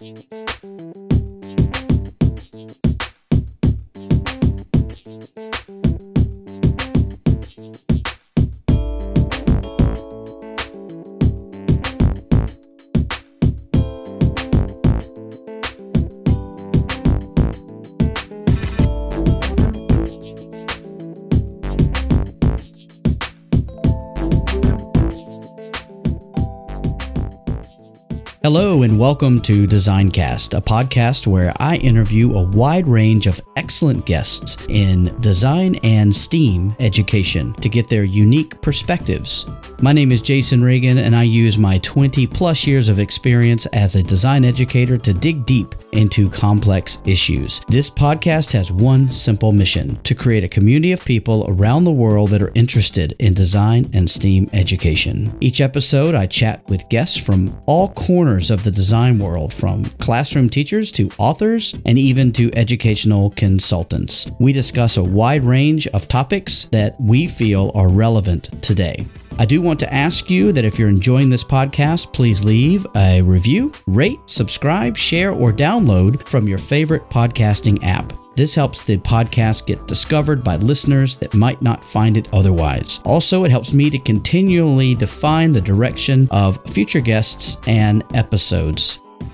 Thank you. And welcome to Designcast, a podcast where I interview a wide range of excellent guests in design and STEAM education to get their unique perspectives. My name is Jason Reagan, and I use my 20 plus years of experience as a design educator to dig deep into complex issues. This podcast has one simple mission to create a community of people around the world that are interested in design and STEAM education. Each episode, I chat with guests from all corners of the design world, from classroom teachers to authors and even to educational consultants. We discuss a wide range of topics that we feel are relevant today. I do want to ask you that if you're enjoying this podcast, please leave a review, rate, subscribe, share, or download from your favorite podcasting app. This helps the podcast get discovered by listeners that might not find it otherwise. Also, it helps me to continually define the direction of future guests and episodes.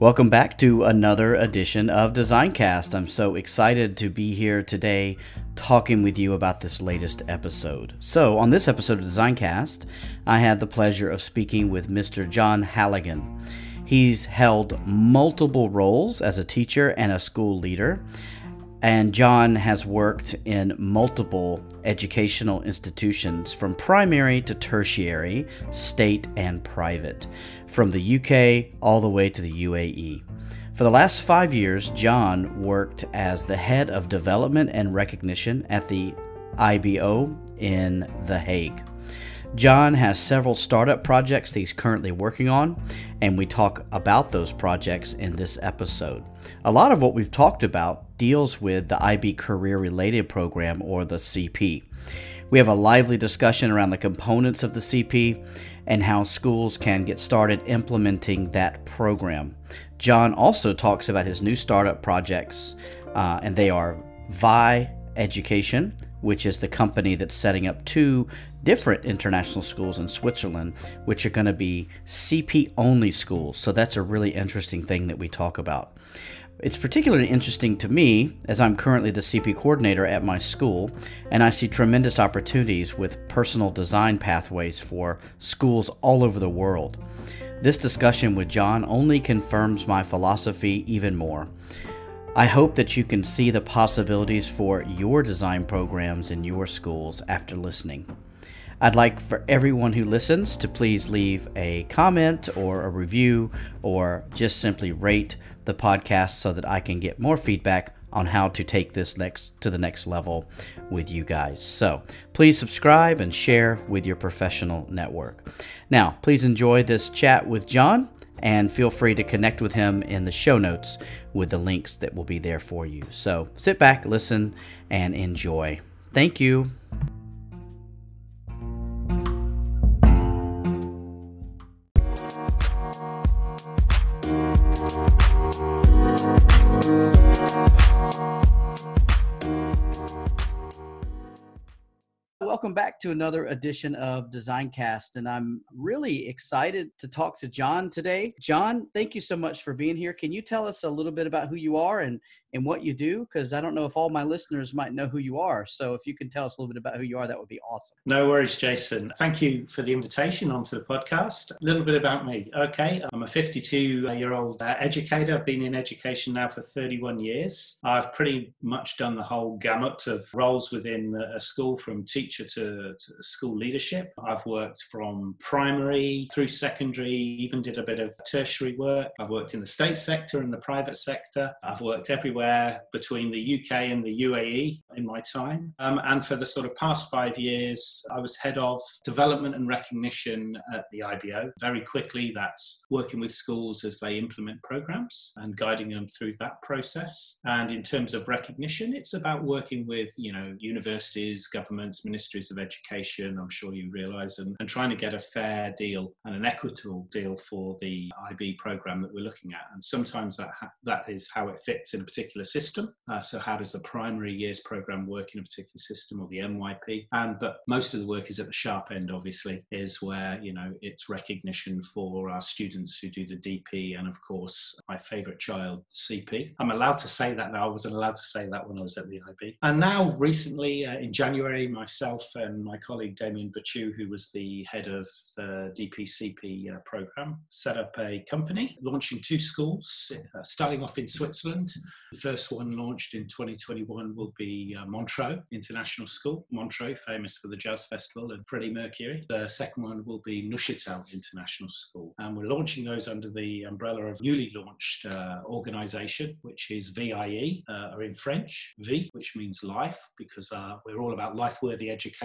Welcome back to another edition of Designcast. I'm so excited to be here today talking with you about this latest episode. So, on this episode of Designcast, I had the pleasure of speaking with Mr. John Halligan. He's held multiple roles as a teacher and a school leader, and John has worked in multiple educational institutions from primary to tertiary, state and private from the UK all the way to the UAE. For the last five years, John worked as the head of development and recognition at the IBO in The Hague. John has several startup projects that he's currently working on, and we talk about those projects in this episode. A lot of what we've talked about deals with the IB Career Related Program or the CP. We have a lively discussion around the components of the CP and how schools can get started implementing that program. John also talks about his new startup projects, uh, and they are VIE Education, which is the company that's setting up two different international schools in Switzerland, which are going to be CP only schools. So that's a really interesting thing that we talk about. It's particularly interesting to me as I'm currently the CP coordinator at my school, and I see tremendous opportunities with personal design pathways for schools all over the world. This discussion with John only confirms my philosophy even more. I hope that you can see the possibilities for your design programs in your schools after listening. I'd like for everyone who listens to please leave a comment or a review or just simply rate the podcast so that I can get more feedback on how to take this next to the next level with you guys. So, please subscribe and share with your professional network. Now, please enjoy this chat with John and feel free to connect with him in the show notes with the links that will be there for you. So, sit back, listen, and enjoy. Thank you. Welcome back to another edition of Designcast. And I'm really excited to talk to John today. John, thank you so much for being here. Can you tell us a little bit about who you are and, and what you do? Because I don't know if all my listeners might know who you are. So if you can tell us a little bit about who you are, that would be awesome. No worries, Jason. Thank you for the invitation onto the podcast. A little bit about me. Okay, I'm a 52 year old uh, educator. I've been in education now for 31 years. I've pretty much done the whole gamut of roles within a school from teacher to, to school leadership. I've worked from primary through secondary, even did a bit of tertiary work. I've worked in the state sector and the private sector. I've worked everywhere between the UK and the UAE in my time. Um, and for the sort of past five years, I was head of development and recognition at the IBO. Very quickly, that's working with schools as they implement programs and guiding them through that process. And in terms of recognition, it's about working with, you know, universities, governments, ministries of education, I'm sure you realize, and, and trying to get a fair deal and an equitable deal for the IB program that we're looking at. And sometimes that, ha- that is how it fits in a particular system. Uh, so how does the primary years program work in a particular system or the MYP? And but most of the work is at the sharp end, obviously, is where, you know, it's recognition for our students who do the DP and of course my favorite child, CP. I'm allowed to say that now. I wasn't allowed to say that when I was at the IB. And now recently uh, in January, myself and my colleague Damien Bachu, who was the head of the DPCP uh, program, set up a company launching two schools, uh, starting off in Switzerland. The first one launched in 2021 will be uh, Montreux International School. Montreux, famous for the Jazz Festival and Freddie Mercury. The second one will be Neuchâtel International School. And we're launching those under the umbrella of a newly launched uh, organization, which is VIE, uh, or in French, V, which means life, because uh, we're all about life worthy education.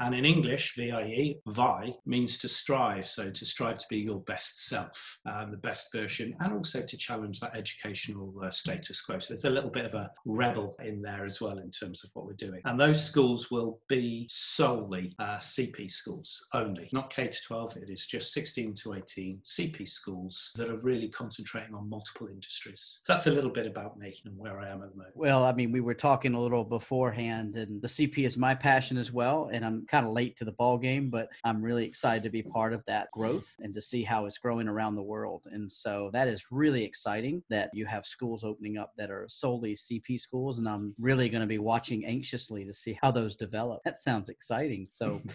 And in English, VIE, VI, means to strive. So to strive to be your best self, um, the best version, and also to challenge that educational uh, status quo. So there's a little bit of a rebel in there as well in terms of what we're doing. And those schools will be solely uh, CP schools only, not K to 12. It is just 16 to 18 CP schools that are really concentrating on multiple industries. That's a little bit about me and where I am at the moment. Well, I mean, we were talking a little beforehand, and the CP is my passion as well. And I'm kind of late to the ball game, but I'm really excited to be part of that growth and to see how it's growing around the world. And so that is really exciting that you have schools opening up that are solely CP schools. And I'm really going to be watching anxiously to see how those develop. That sounds exciting. So,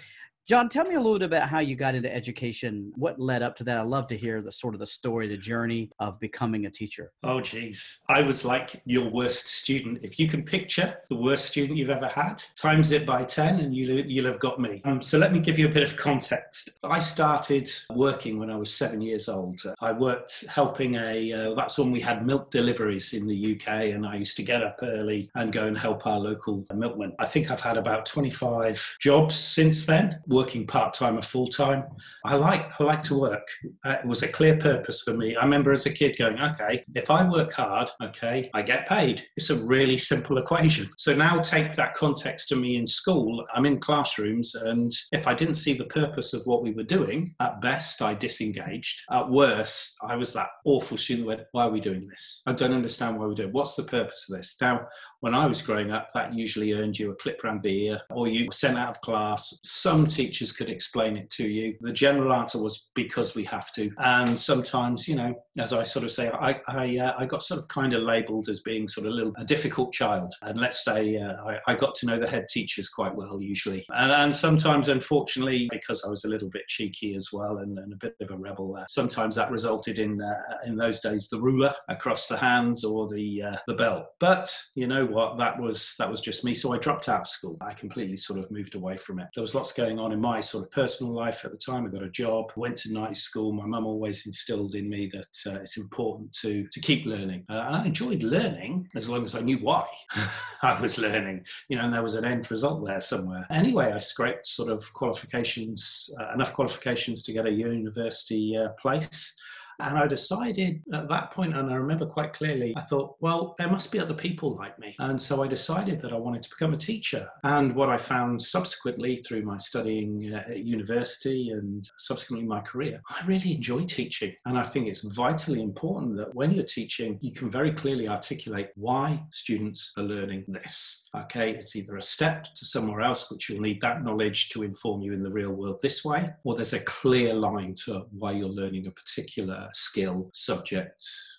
John, tell me a little bit about how you got into education. What led up to that? I love to hear the sort of the story, the journey of becoming a teacher. Oh, geez. I was like your worst student. If you can picture the worst student you've ever had, times it by 10 and you'll, you'll have got me. Um, so let me give you a bit of context. I started working when I was seven years old. I worked helping a, uh, that's when we had milk deliveries in the UK, and I used to get up early and go and help our local milkman. I think I've had about 25 jobs since then working part time or full time. I like I like to work. Uh, it was a clear purpose for me. I remember as a kid going, okay, if I work hard, okay, I get paid. It's a really simple equation. So now take that context to me in school. I'm in classrooms, and if I didn't see the purpose of what we were doing, at best I disengaged. At worst, I was that awful student who went, why are we doing this? I don't understand why we're doing. It. What's the purpose of this? Now, when I was growing up, that usually earned you a clip round the ear, or you were sent out of class. Some teachers could explain it to you. The general answer was because we have to. And sometimes, you know, as I sort of say, I I, uh, I got sort of kind of labelled as being sort of a little a difficult child. And let's say uh, I, I, got to know the head teachers quite well usually. And, and sometimes, unfortunately, because I was a little bit cheeky as well and, and a bit of a rebel, uh, sometimes that resulted in uh, in those days the ruler across the hands or the uh, the belt. But you know what, that was that was just me. So I dropped out of school. I completely sort of moved away from it. There was lots going on in my sort of personal life at the time. I got a job, went to night school. My mum always instilled in me that uh, it's important to to keep learning. Uh, I enjoyed learning as long as I knew why I was learning. You know, and there was an end result there somewhere. Anyway, I scraped sort of qualifications, uh, enough qualifications to get a university uh, place. And I decided at that point, and I remember quite clearly, I thought, well, there must be other people like me. And so I decided that I wanted to become a teacher. And what I found subsequently through my studying uh, at university and subsequently my career, I really enjoy teaching. And I think it's vitally important that when you're teaching, you can very clearly articulate why students are learning this. Okay, it's either a step to somewhere else, which you'll need that knowledge to inform you in the real world this way, or there's a clear line to why you're learning a particular skill, subject,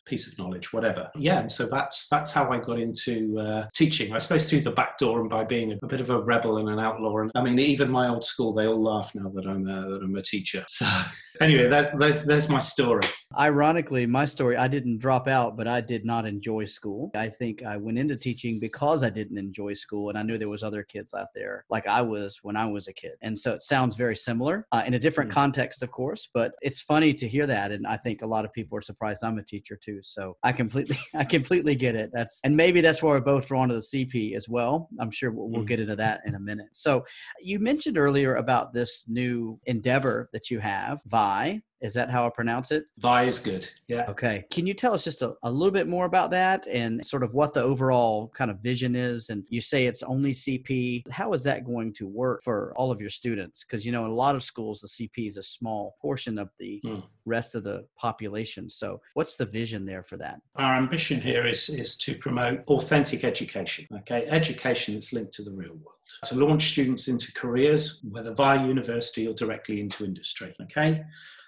piece of knowledge, whatever. Yeah, and so that's that's how I got into uh, teaching. I suppose through the back door and by being a, a, bit of a rebel and an outlaw. And I mean, even my old school, they all laugh now that I'm a, that I'm a teacher. So anyway, that's, that's, there's my story. Ironically, my story, I didn't drop out, but I did not enjoy school. I think I went into teaching because I didn't enjoy school, and I knew there was other kids out there like I was when I was a kid. And so it sounds very similar uh, in a different mm-hmm. context, of course. But it's funny to hear that, and I think a lot of people are surprised I'm a teacher too. So I completely, I completely get it. That's and maybe that's why we're both drawn to the CP as well. I'm sure we'll, we'll mm-hmm. get into that in a minute. So you mentioned earlier about this new endeavor that you have, VIE, is that how I pronounce it? VIE is good. Yeah. Okay. Can you tell us just a, a, little bit more about that and sort of what the overall kind of vision is? And you say it's only CP. How is that going to work for all of your students? Because, you know, in a lot of schools, the CP is a small portion of the mm. rest of the population. So, what's the vision there for that? Our ambition here is, is to promote authentic education, okay? Education that's linked to the real world to launch students into careers, whether via university or directly into industry. Okay,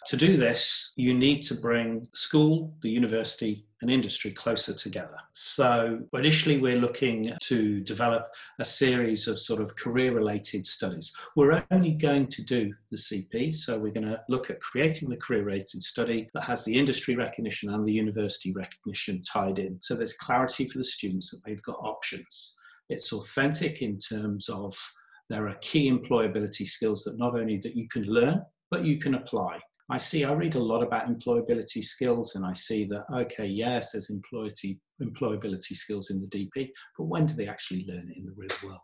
to do this, you need to bring school, the university, and industry closer together. So, initially, we're looking to develop a series of sort of career related studies. We're only going to do the CP, so we're going to look at creating the career related study that has the industry recognition and the university recognition tied in. So, there's clarity for the students that they've got options. It's authentic in terms of there are key employability skills that not only that you can learn, but you can apply. I see, I read a lot about employability skills and I see that, okay, yes, there's employability, employability skills in the DP, but when do they actually learn it in the real world?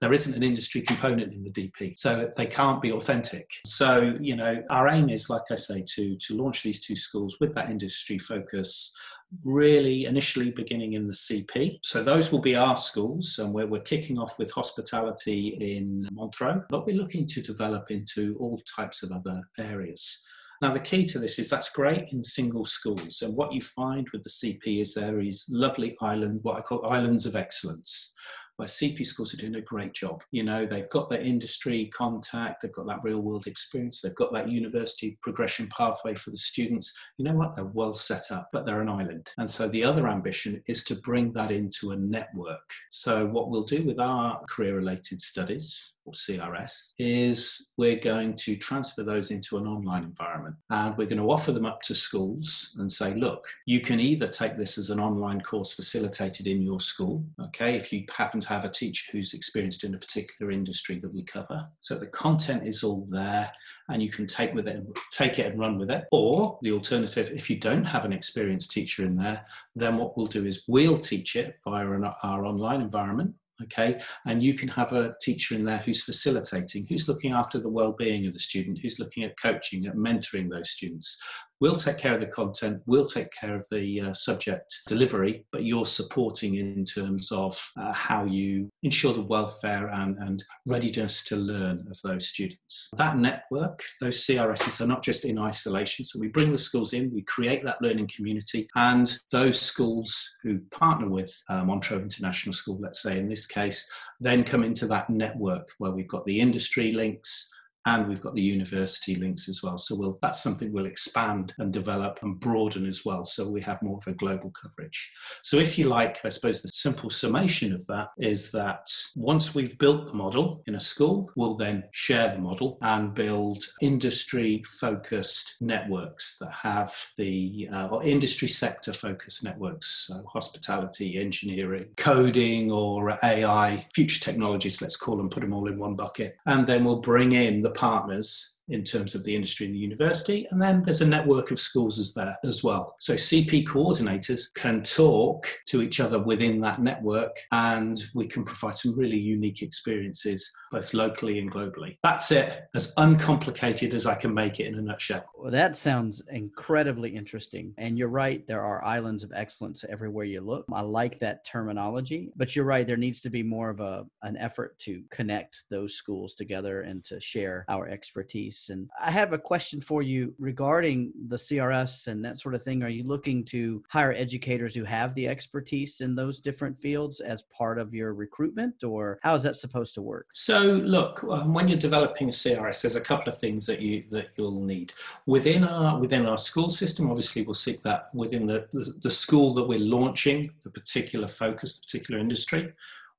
There isn't an industry component in the DP, so they can't be authentic. So, you know, our aim is, like I say, to, to launch these two schools with that industry focus really initially beginning in the CP. So those will be our schools, and we're, we're kicking off with hospitality in Montreux, but we're looking to develop into all types of other areas. Now, the key to this is that's great in single schools. And what you find with the CP is there is lovely island, what I call islands of excellence, where CP schools are doing a great job. You know, they've got that industry contact, they've got that real world experience, they've got that university progression pathway for the students. You know what? They're well set up, but they're an island. And so the other ambition is to bring that into a network. So, what we'll do with our career related studies or CRS, is we're going to transfer those into an online environment and we're going to offer them up to schools and say, look, you can either take this as an online course facilitated in your school, okay, if you happen to have a teacher who's experienced in a particular industry that we cover. So the content is all there and you can take with it take it and run with it. Or the alternative, if you don't have an experienced teacher in there, then what we'll do is we'll teach it via our online environment okay? And you can have a teacher in there who's facilitating who's looking after the well-being of the student who's looking at coaching at mentoring those students We'll take care of the content, we'll take care of the uh, subject delivery, but you're supporting in terms of uh, how you ensure the welfare and, and readiness to learn of those students. That network, those CRSs are not just in isolation. So we bring the schools in, we create that learning community, and those schools who partner with uh, Montreux International School, let's say in this case, then come into that network where we've got the industry links, and we've got the university links as well. So we'll, that's something we'll expand and develop and broaden as well. So we have more of a global coverage. So if you like, I suppose the simple summation of that is that once we've built the model in a school, we'll then share the model and build industry focused networks that have the uh, or industry sector focused networks, so hospitality, engineering, coding, or AI, future technologies, let's call them, put them all in one bucket. And then we'll bring in the partners in terms of the industry and the university. And then there's a network of schools as there as well. So CP coordinators can talk to each other within that network and we can provide some really unique experiences both locally and globally. That's it, as uncomplicated as I can make it in a nutshell. Well, that sounds incredibly interesting. And you're right, there are islands of excellence everywhere you look. I like that terminology, but you're right, there needs to be more of a an effort to connect those schools together and to share our expertise. And I have a question for you regarding the CRS and that sort of thing. Are you looking to hire educators who have the expertise in those different fields as part of your recruitment, or how is that supposed to work? So, look, um, when you're developing a CRS, there's a couple of things that you that you'll need within our within our school system. Obviously, we'll seek that within the the school that we're launching, the particular focus, the particular industry.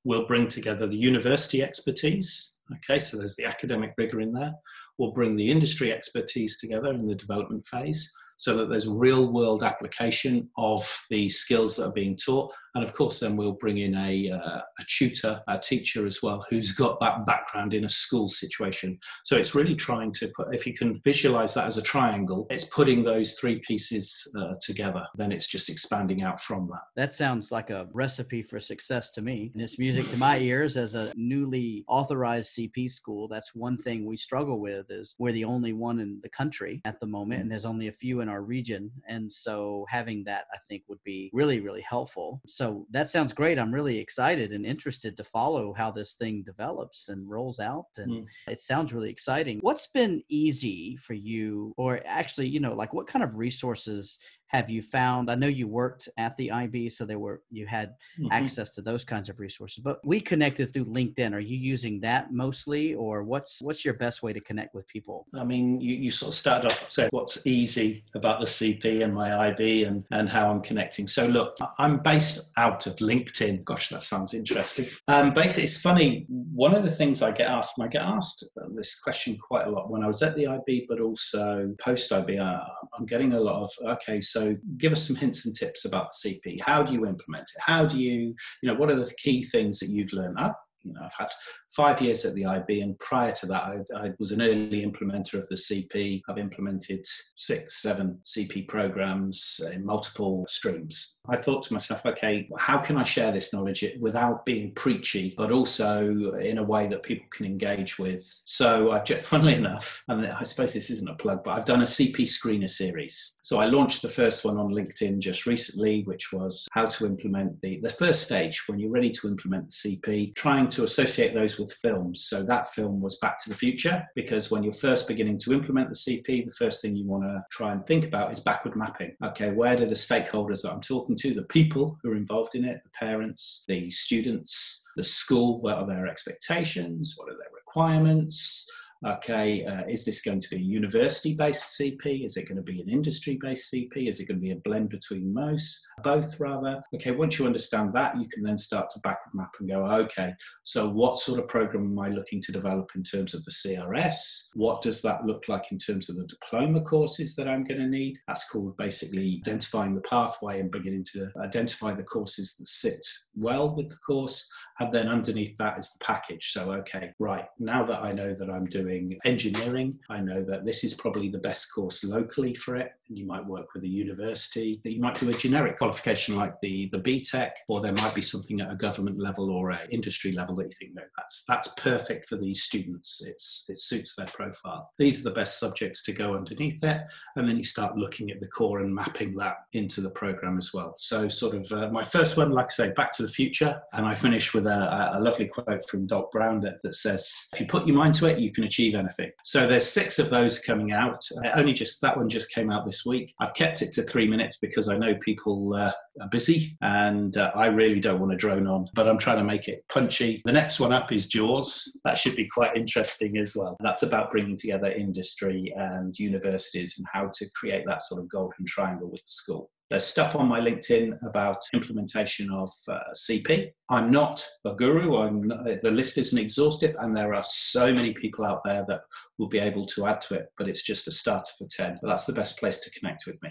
We'll bring together the university expertise. Okay, so there's the academic rigor in there. We'll bring the industry expertise together in the development phase so that there's real world application of the skills that are being taught and of course, then we'll bring in a, uh, a tutor, a teacher as well, who's got that background in a school situation. So it's really trying to put, if you can visualize that as a triangle, it's putting those three pieces uh, together. Then it's just expanding out from that. That sounds like a recipe for success to me. And it's music to my ears as a newly authorized CP school. That's one thing we struggle with is we're the only one in the country at the moment, and there's only a few in our region. And so having that, I think, would be really, really helpful. So that sounds great. I'm really excited and interested to follow how this thing develops and rolls out. And mm. it sounds really exciting. What's been easy for you, or actually, you know, like what kind of resources have you found i know you worked at the ib so there were you had mm-hmm. access to those kinds of resources but we connected through linkedin. Are you using that mostly or what's what's your best way to connect with people? I mean you, you sort of started off saying what's easy about the cp and my ib and and how i'm connecting? So look i'm based out of linkedin. Gosh that sounds interesting. Um basically it's funny one of the things i get asked i get asked this question quite a lot when i was at the ib but also post ib uh, i'm getting a lot of okay so so give us some hints and tips about the CP. How do you implement it? How do you, you know, what are the key things that you've learned? I, you know, I've had five years at the IB, and prior to that, I, I, was an early implementer of the CP. I've implemented six, seven CP programs in multiple streams. I thought to myself, okay, how can I share this knowledge without being preachy, but also in a way that people can engage with? So, I've, funnily enough, and I suppose this isn't a plug, but I've done a CP screener series. So, I launched the first one on LinkedIn just recently, which was how to implement the, the first stage when you're ready to implement the CP, to associate those with films. So that film was Back to the Future, because when you're first beginning to implement the CP, the first thing you want to try and think about is backward mapping. Okay, where do the stakeholders that I'm talking to, the people who are involved in it, the parents, the students, the school, what are their expectations, what are their requirements? Okay, uh, is this going to be a university based CP? Is it going to be an industry based CP? Is it going to be a blend between most, both rather? Okay, once you understand that, you can then start to backward map and go, okay, so what sort of program am I looking to develop in terms of the CRS? What does that look like in terms of the diploma courses that I'm going to need? That's called basically identifying the pathway and beginning to identify the courses that sit well with the course. And then underneath that is the package. So, okay, right, now that I know that I'm doing engineering. I know that this is probably the best course locally for it. You might work with a university that you might do a generic qualification like the, the BTEC, or there might be something at a government level or an industry level that you think, no, that's that's perfect for these students. It's it suits their profile. These are the best subjects to go underneath it. And then you start looking at the core and mapping that into the program as well. So sort of uh, my first one, like I say, Back to the Future. And I finish with a, a lovely quote from Doc Brown that, that says, if you put your mind to it, you can achieve achieve anything. So there's six of those coming out. Uh, only just that one just came out this week. I've kept it to three minutes because I know people uh, are busy and uh, I really don't want to drone on, but I'm trying to make it punchy. The next one up is Jaws. That should be quite interesting as well. That's about bringing together industry and universities and how to create that sort of golden triangle with the school. There's stuff on my LinkedIn about implementation of uh, CP. I'm not a guru. I'm not, the list isn't exhaustive, and there are so many people out there that will be able to add to it. But it's just a starter for ten. But that's the best place to connect with me.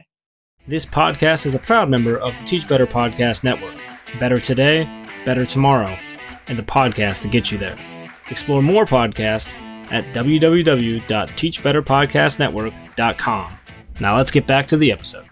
This podcast is a proud member of the Teach Better Podcast Network. Better today, better tomorrow, and the podcast to get you there. Explore more podcasts at www.teachbetterpodcastnetwork.com. Now let's get back to the episode.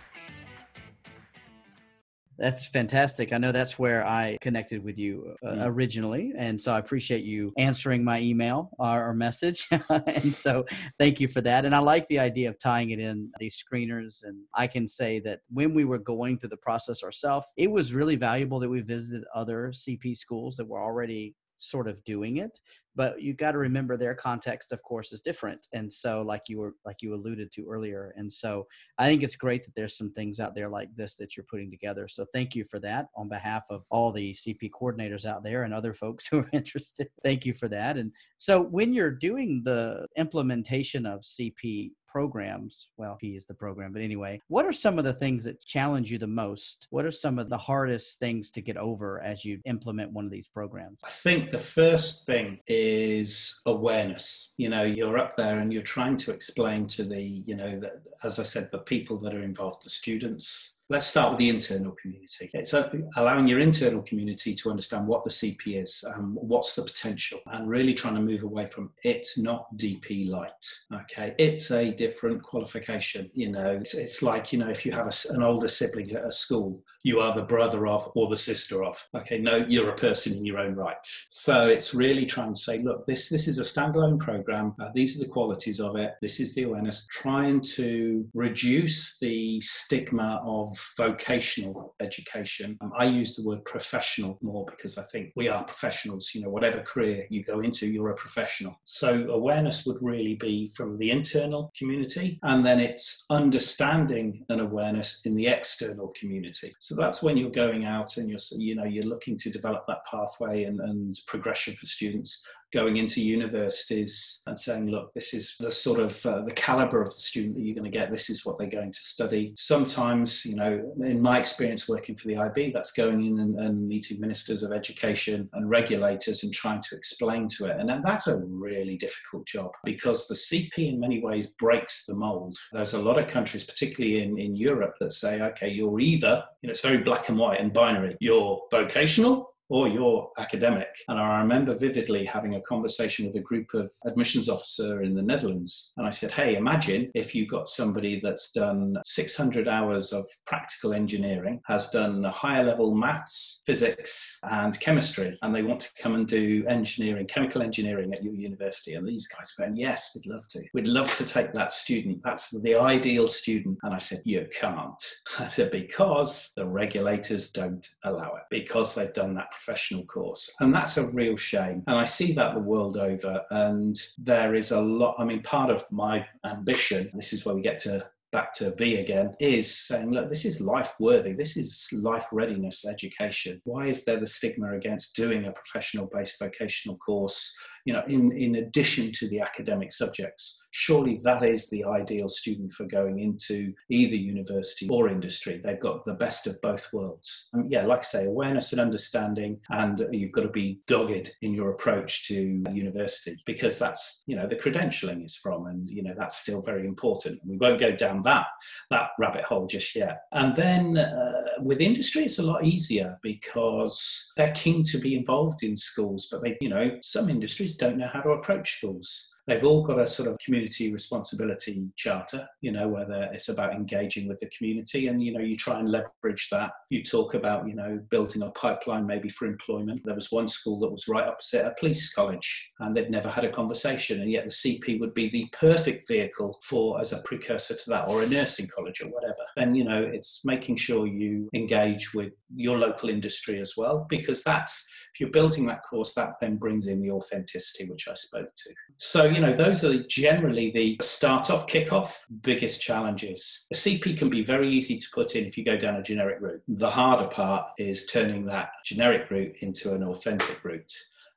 That's fantastic. I know that's where I connected with you uh, mm-hmm. originally. And so I appreciate you answering my email or, or message. and so thank you for that. And I like the idea of tying it in these screeners. And I can say that when we were going through the process ourselves, it was really valuable that we visited other CP schools that were already sort of doing it but you got to remember their context of course is different. And so like you were like you alluded to earlier and so i think it's great that there's some things out there like this that you're putting together. So thank you for that on behalf of all the cp coordinators out there and other folks who are interested. Thank you for that. And so when you're doing the implementation of cp programs. Well p is the program but anyway what are some of the things that challenge you the most? What are some of the hardest things to get over as you implement one of these programs? I think the first thing is awareness. You know you're up there and you're trying to explain to the you know that as i said the people that are involved the students Let's start with the internal community. It's allowing your internal community to understand what the CP is and what's the potential, and really trying to move away from it's not DP light. Okay, it's a different qualification. You know, it's, it's like you know if you have a, an older sibling at a school, you are the brother of or the sister of. Okay, no, you're a person in your own right. So it's really trying to say, look, this this is a standalone program. Uh, these are the qualities of it. This is the awareness. Trying to reduce the stigma of vocational education. Um, I use the word professional more because I think we are professionals. You know, whatever career you go into, you're a professional. So awareness would really be from the internal community, and then it's understanding and awareness in the external community. So that's when you're going out and you're, you know, you're looking to develop that pathway and, and progression for students going into universities and saying, look, this is the sort of uh, the caliber of the student that you're going to get. This is what they're going to study. Sometimes, you know, in my experience working for the IB, that's going in and, and meeting ministers of education and regulators and trying to explain to it. And that's a really difficult job because the CP in many ways breaks the mold. There's a lot of countries, particularly in, in Europe, that say, okay, you're either, you know, it's very black and white and binary. You're vocational or you're academic. And I remember vividly having a conversation with a group of admissions officer in the Netherlands. And I said, hey, imagine if you got somebody that's done 600 hours of practical engineering, has done higher level maths, physics, and chemistry, and they want to come and do engineering, chemical engineering at your university. And these guys are going, yes, we'd love to. We'd love to take that student. That's the ideal student. And I said, you can't. I said, because the regulators don't allow it, because they've done that professional course. And that's a real shame. And I see that the world over. And there is a lot, I mean, part of my ambition, this is where we get to back to VIE again, is saying, look, this is life worthy. This is life readiness education. Why is there the stigma against doing a professional based vocational course? You know, in, in addition to the academic subjects. Surely that is the ideal student for going into either university or industry. They've got the best of both worlds. And yeah, like I say, awareness and understanding, and you've got to be dogged in your approach to university because that's, you know, the credentialing is from, and, you know, that's still very important. We won't go down that, that rabbit hole just yet. And then uh, with industry, it's a lot easier because they're keen to be involved in schools, but they, you know, some industries don't know how to approach schools they've all got a sort of community responsibility charter, you know, whether it's about engaging with the community and, you know, you try and leverage that. You talk about, you know, building a pipeline maybe for employment. There was one school that was right opposite a police college and they'd never had a conversation. And yet the CP would be the perfect vehicle for as a precursor to that or a nursing college or whatever. And, you know, it's making sure you engage with your local industry as well, because that's, if you're building that course, that then brings in the authenticity, which I spoke to. So, you know, those are generally the start off, kick off, biggest challenges. A CP can be very easy to put in if you go down a generic route. The harder part is turning that generic route into an authentic route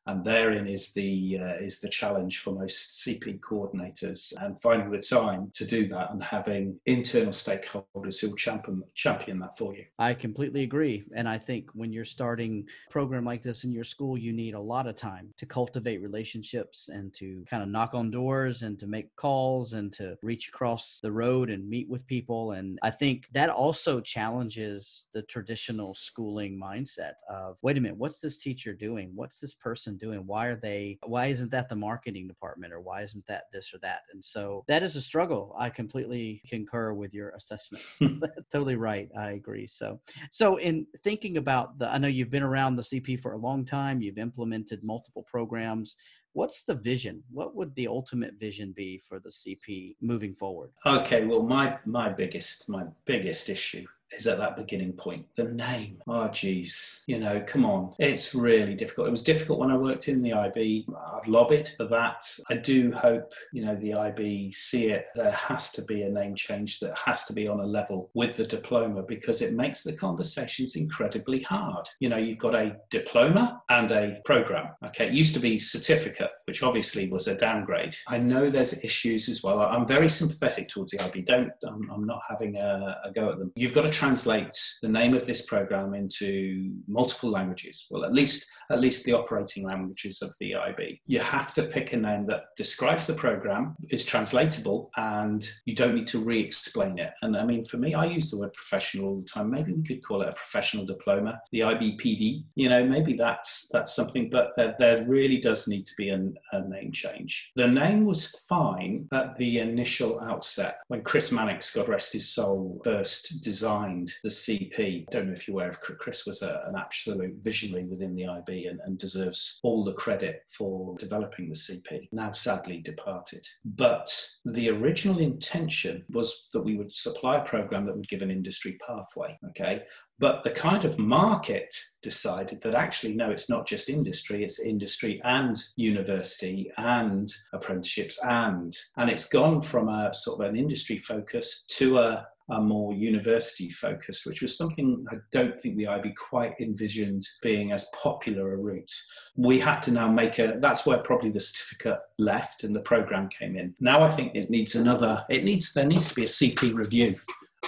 and therein is the uh, is the challenge for most CP coordinators and finding the time to do that and having internal stakeholders who will champion champion that for you. I completely agree, and I think when you're starting a program like this in your school, you need a lot of time to cultivate relationships and to kind of knock on doors and to make calls and to reach across the road and meet with people. And I think that also challenges the traditional schooling mindset of wait a minute, what's this teacher doing? What's this person doing? Why are they, why isn't that the marketing department or why isn't that this or that? And so that is a struggle. I completely concur with your assessment. totally right. I agree. So, so in thinking about the, I know you've been around the CP for a long time, you've implemented multiple programs what's the vision what would the ultimate vision be for the cp moving forward okay well my my biggest my biggest issue is at that beginning point. The name, oh geez, you know, come on, it's really difficult. It was difficult when I worked in the IB. I've lobbied for that. I do hope, you know, the IB see it. There has to be a name change that has to be on a level with the diploma because it makes the conversations incredibly hard. You know, you've got a diploma and a program. Okay, it used to be certificate, which obviously was a downgrade. I know there's issues as well. I'm very sympathetic towards the IB. Don't, I'm, I'm not having a, a go at them. You've got to translate the name of this program into multiple languages. Well, at least at least the operating languages of the IB. You have to pick a name that describes the program, is translatable, and you don't need to re-explain it. And I mean, for me, I use the word professional all the time. Maybe we could call it a professional diploma, the IBPD. You know, maybe that's that's something. But there, there really does need to be an, a name change. The name was fine at the initial outset when Chris Mannix, God rest his soul, first designed the CP. I don't know if you're aware of Chris was a, an absolute visionary within the IB and, and deserves all the credit for developing the CP. Now sadly departed. But the original intention was that we would supply a program that would give an industry pathway. Okay. But the kind of market decided that actually, no, it's not just industry, it's industry and university and apprenticeships and. And it's gone from a sort of an industry focus to a are more university focused, which was something I don't think the IB quite envisioned being as popular a route. We have to now make a, that's where probably the certificate left and the program came in. Now I think it needs another, it needs, there needs to be a CP review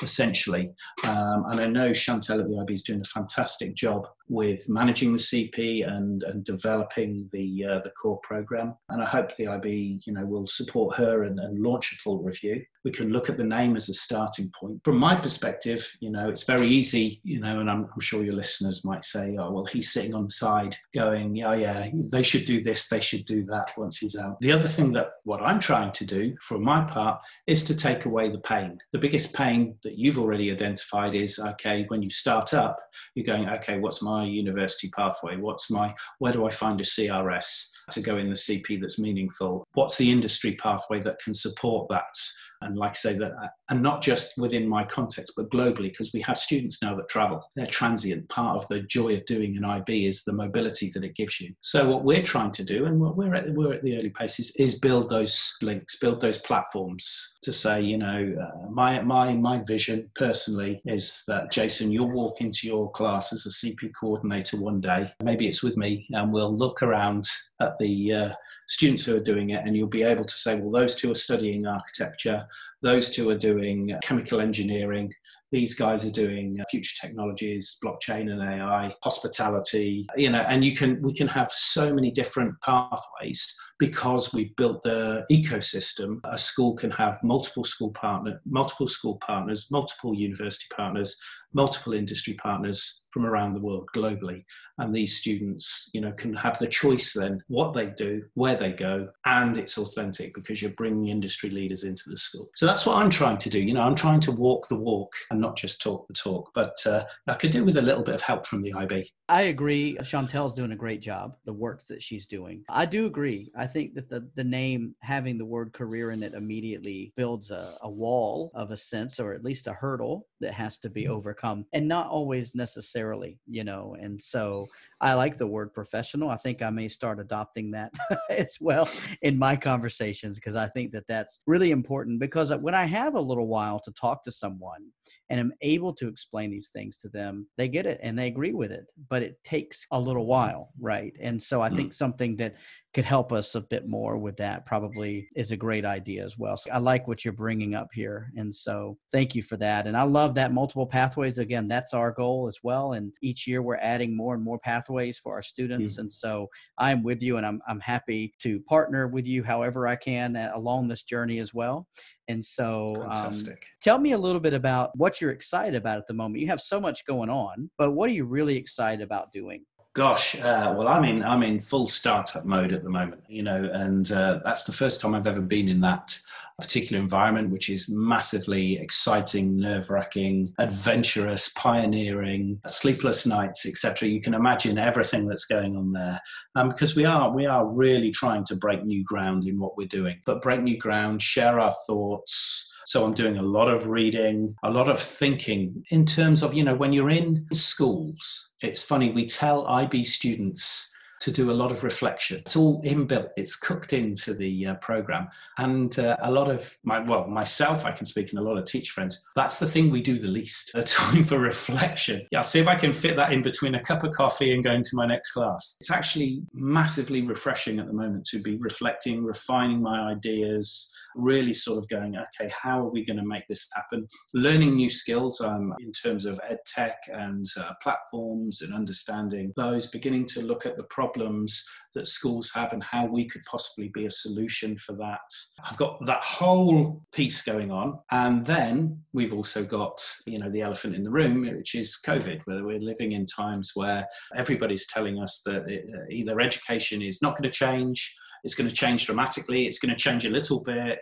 essentially. Um, and I know Chantel at the IB is doing a fantastic job with managing the CP and, and developing the uh, the core program. And I hope the IB, you know, will support her and, and launch a full review. We can look at the name as a starting point. From my perspective, you know, it's very easy, you know, and I'm, I'm sure your listeners might say, oh, well, he's sitting on the side going, oh, yeah, they should do this, they should do that once he's out. The other thing that what I'm trying to do for my part is to take away the pain. The biggest pain that you've already identified is, okay, when you start up, you're going, okay, what's my university pathway? What's my, where do I find a CRS to go in the CP that's meaningful? What's the industry pathway that can support that? And like I say that and not just within my context but globally because we have students now that travel. They're transient. Part of the joy of doing an IB is the mobility that it gives you. So what we're trying to do and what we're at we're at the early paces is build those links build those platforms to say you know uh, my my my vision personally is that Jason you'll walk into your class as a CP coordinator one day. Maybe it's with me and we'll look around at the uh, students who are doing it, and you'll be able to say, well, those two are studying architecture, those two are doing chemical engineering, these guys are doing future technologies blockchain and ai hospitality. You know and you can we can have so many different pathways because we've built the ecosystem. A school can have multiple school partner multiple school partners multiple university partners multiple industry partners from around the world globally. And these students you know can have the choice then what they do where they go and it's authentic because you're bringing industry leaders into the school. So that's what i'm trying to do. You know i'm trying to walk the walk and not just talk the talk. But uh, i could do with a little bit of help from the ib i agree. Chantel's doing a great job the work that she's doing. I do agree. I think that the, the name having the word career in it immediately builds a, a wall of a sense or at least a hurdle that has to be mm-hmm. Overcome and not always necessarily you know and so I like the word professional. I think I may start adopting that as well in my conversations because I think that that's really important because when I have a little while to talk to someone and i'm able to explain these things to them, they get it and they agree with it, but it takes a little while, right? And so I think mm. something that could help us a bit more with that probably is a great idea as well. So I like what you're bringing up here. And so thank you for that. And I love that multiple pathways. Again, that's our goal as well. And each year we're adding more and more pathways for our students. Mm-hmm. And so I'm with you and I'm, I'm happy to partner with you however I can uh, along this journey as well. And so um, tell me a little bit about what you're excited about at the moment. You have so much going on, but what are you really excited about doing? Gosh, uh, well, I'm in I'm in full startup mode at the moment, you know, and uh, that's the first time I've ever been in that particular environment, which is massively exciting, nerve wracking, adventurous, pioneering, sleepless nights, etc. You can imagine everything that's going on there, um, because we are we are really trying to break new ground in what we're doing, but break new ground, share our thoughts. So I'm doing a lot of reading, a lot of thinking in terms of, you know, when you're in schools, it's funny, we tell IB students to do a lot of reflection. It's all inbuilt, it's cooked into the uh, program. And uh, a lot of my, well, myself, I can speak, and a lot of teacher friends, that's the thing we do the least, a time for reflection. Yeah, I'll see if I can fit that in between a cup of coffee and going to my next class. It's actually massively refreshing at the moment to be reflecting, refining my ideas, really sort of going, okay, how are we going to make this happen? Learning new skills um, in terms of ed tech and uh, platforms and understanding those, beginning to look at the problems that schools have and how we could possibly be a solution for that. I've got that whole piece going on. And then we've also got, you know, the elephant in the room, which is COVID, where we're living in times where everybody's telling us that it, uh, either education is not going to change it's going to change dramatically. It's going to change a little bit.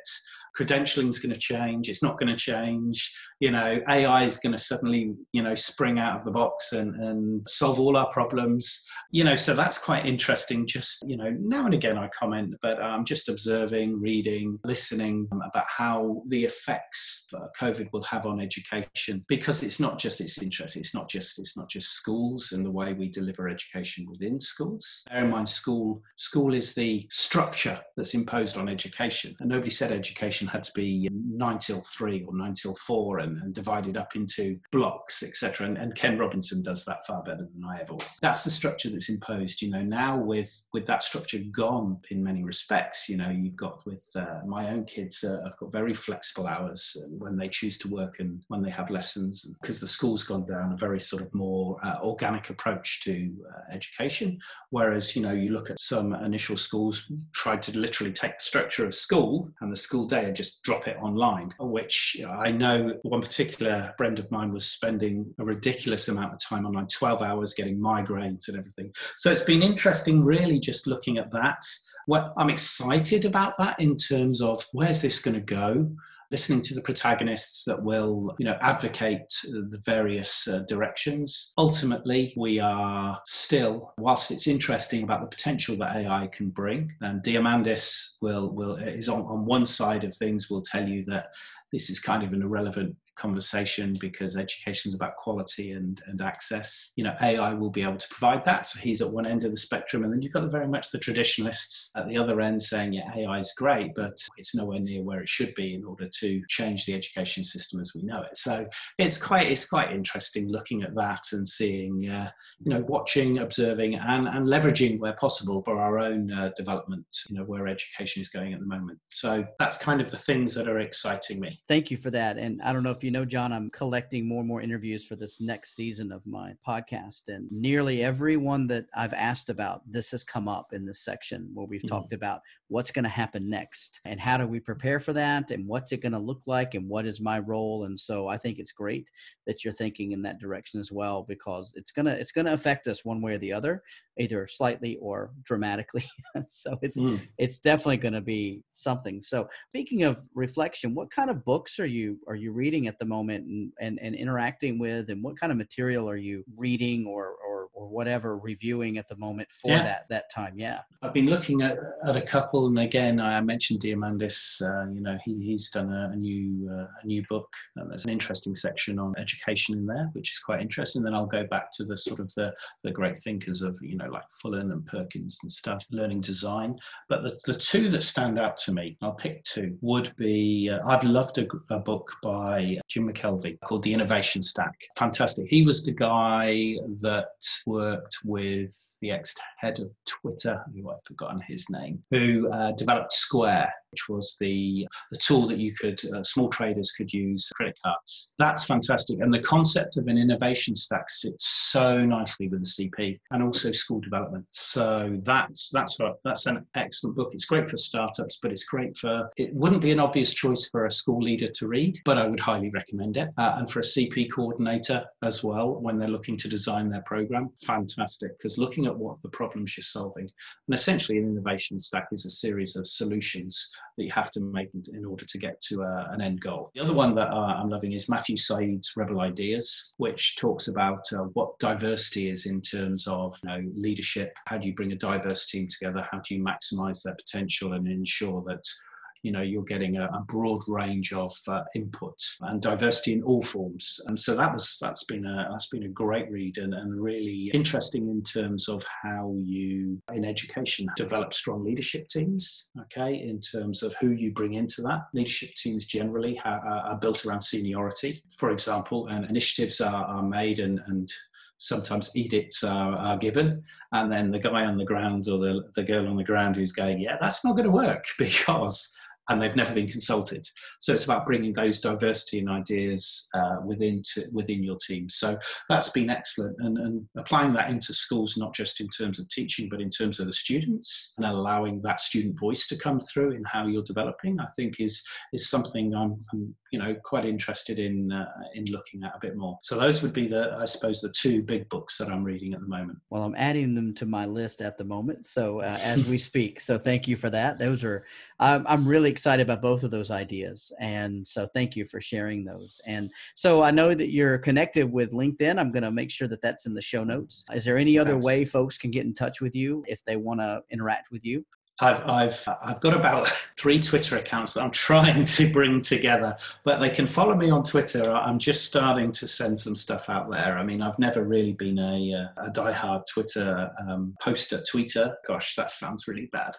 Credentialing is going to change. It's not going to change. You know ai is going to suddenly you know spring out of the box and, and solve all our problems. You know so that's quite interesting. Just you know now and again i comment but i'm just observing reading listening about how the effects covid will have on education because it's not just its interest it's not just it's not just schools and the way we deliver education within schools bear in mind school school is the structure that's imposed on education and nobody said education had to be nine till three or nine till four and, and divided up into blocks, etc. And, and, Ken Robinson does that far better than I ever. That's the structure that's imposed. You know, now with with that structure gone in many respects, you know, you've got with uh, my own kids, uh, I've got very flexible hours when they choose to work and when they have lessons because the school's gone down a very sort of more uh, organic approach to uh, education. Whereas, you know, you look at some initial schools tried to literally take the structure of school and the school day and just drop it online, which I know one particular friend of mine was spending a ridiculous amount of time online, 12 hours getting migraines and everything. So it's been interesting, really, just looking at that. What I'm excited about that in terms of where's this going to go? Listening to the protagonists that will, you know, advocate the various uh, directions. Ultimately, we are still, whilst it's interesting about the potential that AI can bring, and Diamandis will will is on, on one side of things will tell you that this is kind of an irrelevant conversation because education is about quality and, and access. You know, AI will be able to provide that. So he's at one end of the spectrum. And then you've got the, very much the traditionalists at the other end saying, yeah, AI is great, but it's nowhere near where it should be in order to change the education system as we know it. So it's quite, it's quite interesting looking at that and seeing, uh, you know, watching, observing and, and leveraging where possible for our own uh, development, you know, where education is going at the moment. So that's kind of the things that are exciting me. Thank you for that. And I don't know if you you know, John, I'm collecting more and more interviews for this next season of my podcast. And nearly everyone that I've asked about, this has come up in this section where we've mm-hmm. talked about what's going to happen next and how do we prepare for that and what's it going to look like and what is my role. And so I think it's great that you're thinking in that direction as well because it's gonna it's gonna affect us one way or the other, either slightly or dramatically. so it's mm. it's definitely going to be something. So speaking of reflection, what kind of books are you are you reading at the moment and, and, and interacting with and what kind of material are you reading or, or, or whatever reviewing at the moment for yeah. that that time yeah i've been looking at, at a couple and again i mentioned diamandis uh, you know he, he's done a, a new uh, a new book and there's an interesting section on education in there which is quite interesting then i'll go back to the sort of the, the great thinkers of you know like fullan and perkins and stuff learning design but the, the two that stand out to me i'll pick two would be uh, i've loved a, a book by Jim McKelvey called The Innovation Stack. Fantastic. He was the guy that worked with the ex head of Twitter, who I've forgotten his name, who uh, developed Square, which was the, the tool that you could, uh, small traders could use credit cards. That's fantastic. And the concept of an innovation stack sits so nicely with the CP and also school development. So that's, that's, a, that's an excellent book. It's great for startups, but it's great for, it wouldn't be an obvious choice for a school leader to read, but I would highly recommend it. Uh, and for a CP coordinator as well, when they're looking to design their program, fantastic. Because looking at what the problems you're solving, and essentially an innovation stack is a series of solutions that you have to make in order to get to a, an end goal. The other one that uh, I'm loving is Matthew Syed's Rebel Ideas, which talks about uh, what diversity is in terms of you know, leadership. How do you bring a diverse team together? How do you maximize their potential and ensure that you know you're getting a, a broad range of uh, input and diversity in all forms. And so that was that's been a that's been a great read and, and really interesting in terms of how you in education develop strong leadership teams okay in terms of who you bring into that. Leadership teams generally are, are built around seniority. For example and initiatives are, are made and, and sometimes edicts are, are, given. And then the guy on the ground or the, the girl on the ground who's going yeah that's not going to work because and they've never been consulted. So it's about bringing those diversity and ideas uh, within to, within your team. So that's been excellent, and, and applying that into schools, not just in terms of teaching, but in terms of the students, and allowing that student voice to come through in how you're developing, I think is is something I'm, I'm you know quite interested in uh, in looking at a bit more. So those would be the I suppose the two big books that I'm reading at the moment. Well, I'm adding them to my list at the moment, so uh, as we speak. So thank you for that. Those are I'm, I'm really excited about both of those ideas. And so thank you for sharing those. And so I know that you're connected with LinkedIn. I'm going to make sure that that's in the show notes. Is there any other way folks can get in touch with you if they want to interact with you? I've, I've, I've got about three Twitter accounts that I'm trying to bring together, but they can follow me on Twitter. I'm just starting to send some stuff out there. I mean, I've never really been a, uh, a diehard Twitter um, poster, tweeter. Gosh, that sounds really bad.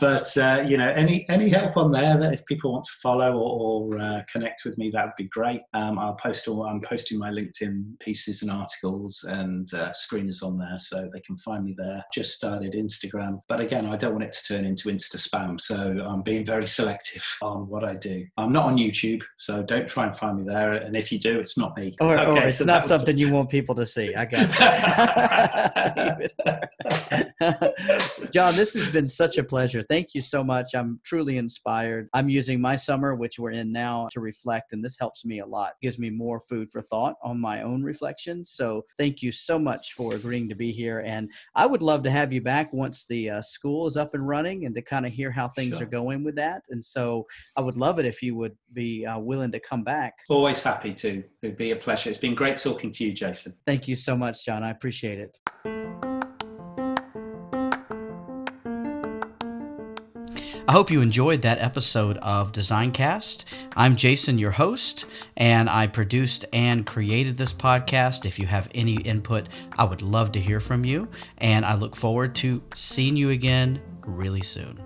But, uh, you know, any, any help on there that if people want to follow or, or uh, connect with me, that would be great. Um, I'll post all, I'm posting my LinkedIn pieces and articles and uh, screeners on there so they can find me there. Just started Instagram. But again, I don't want it to turn into Insta spam. So I'm being very selective on what I do. I'm not on YouTube, so don't try and find me there. And if you do, it's not me. Or, okay, or it's so not something you want people to see. I got John, this has been such a pleasure. Thank you so much. I'm truly inspired. I'm using my summer, which we're in now, to reflect, and this helps me a lot. Gives me more food for thought on my own reflections. So thank you so much for agreeing to be here. And I would love to have you back once the uh, school is up and running running and to kind of hear how things sure. are going with that. And so I would love it if you would be uh, willing to come back. Always happy to. It'd be a pleasure. It's been great talking to you, Jason. Thank you so much, John. I appreciate it. I hope you enjoyed that episode of Designcast. I'm Jason, your host, and I produced and created this podcast. If you have any input, I would love to hear from you, and I look forward to seeing you again really soon.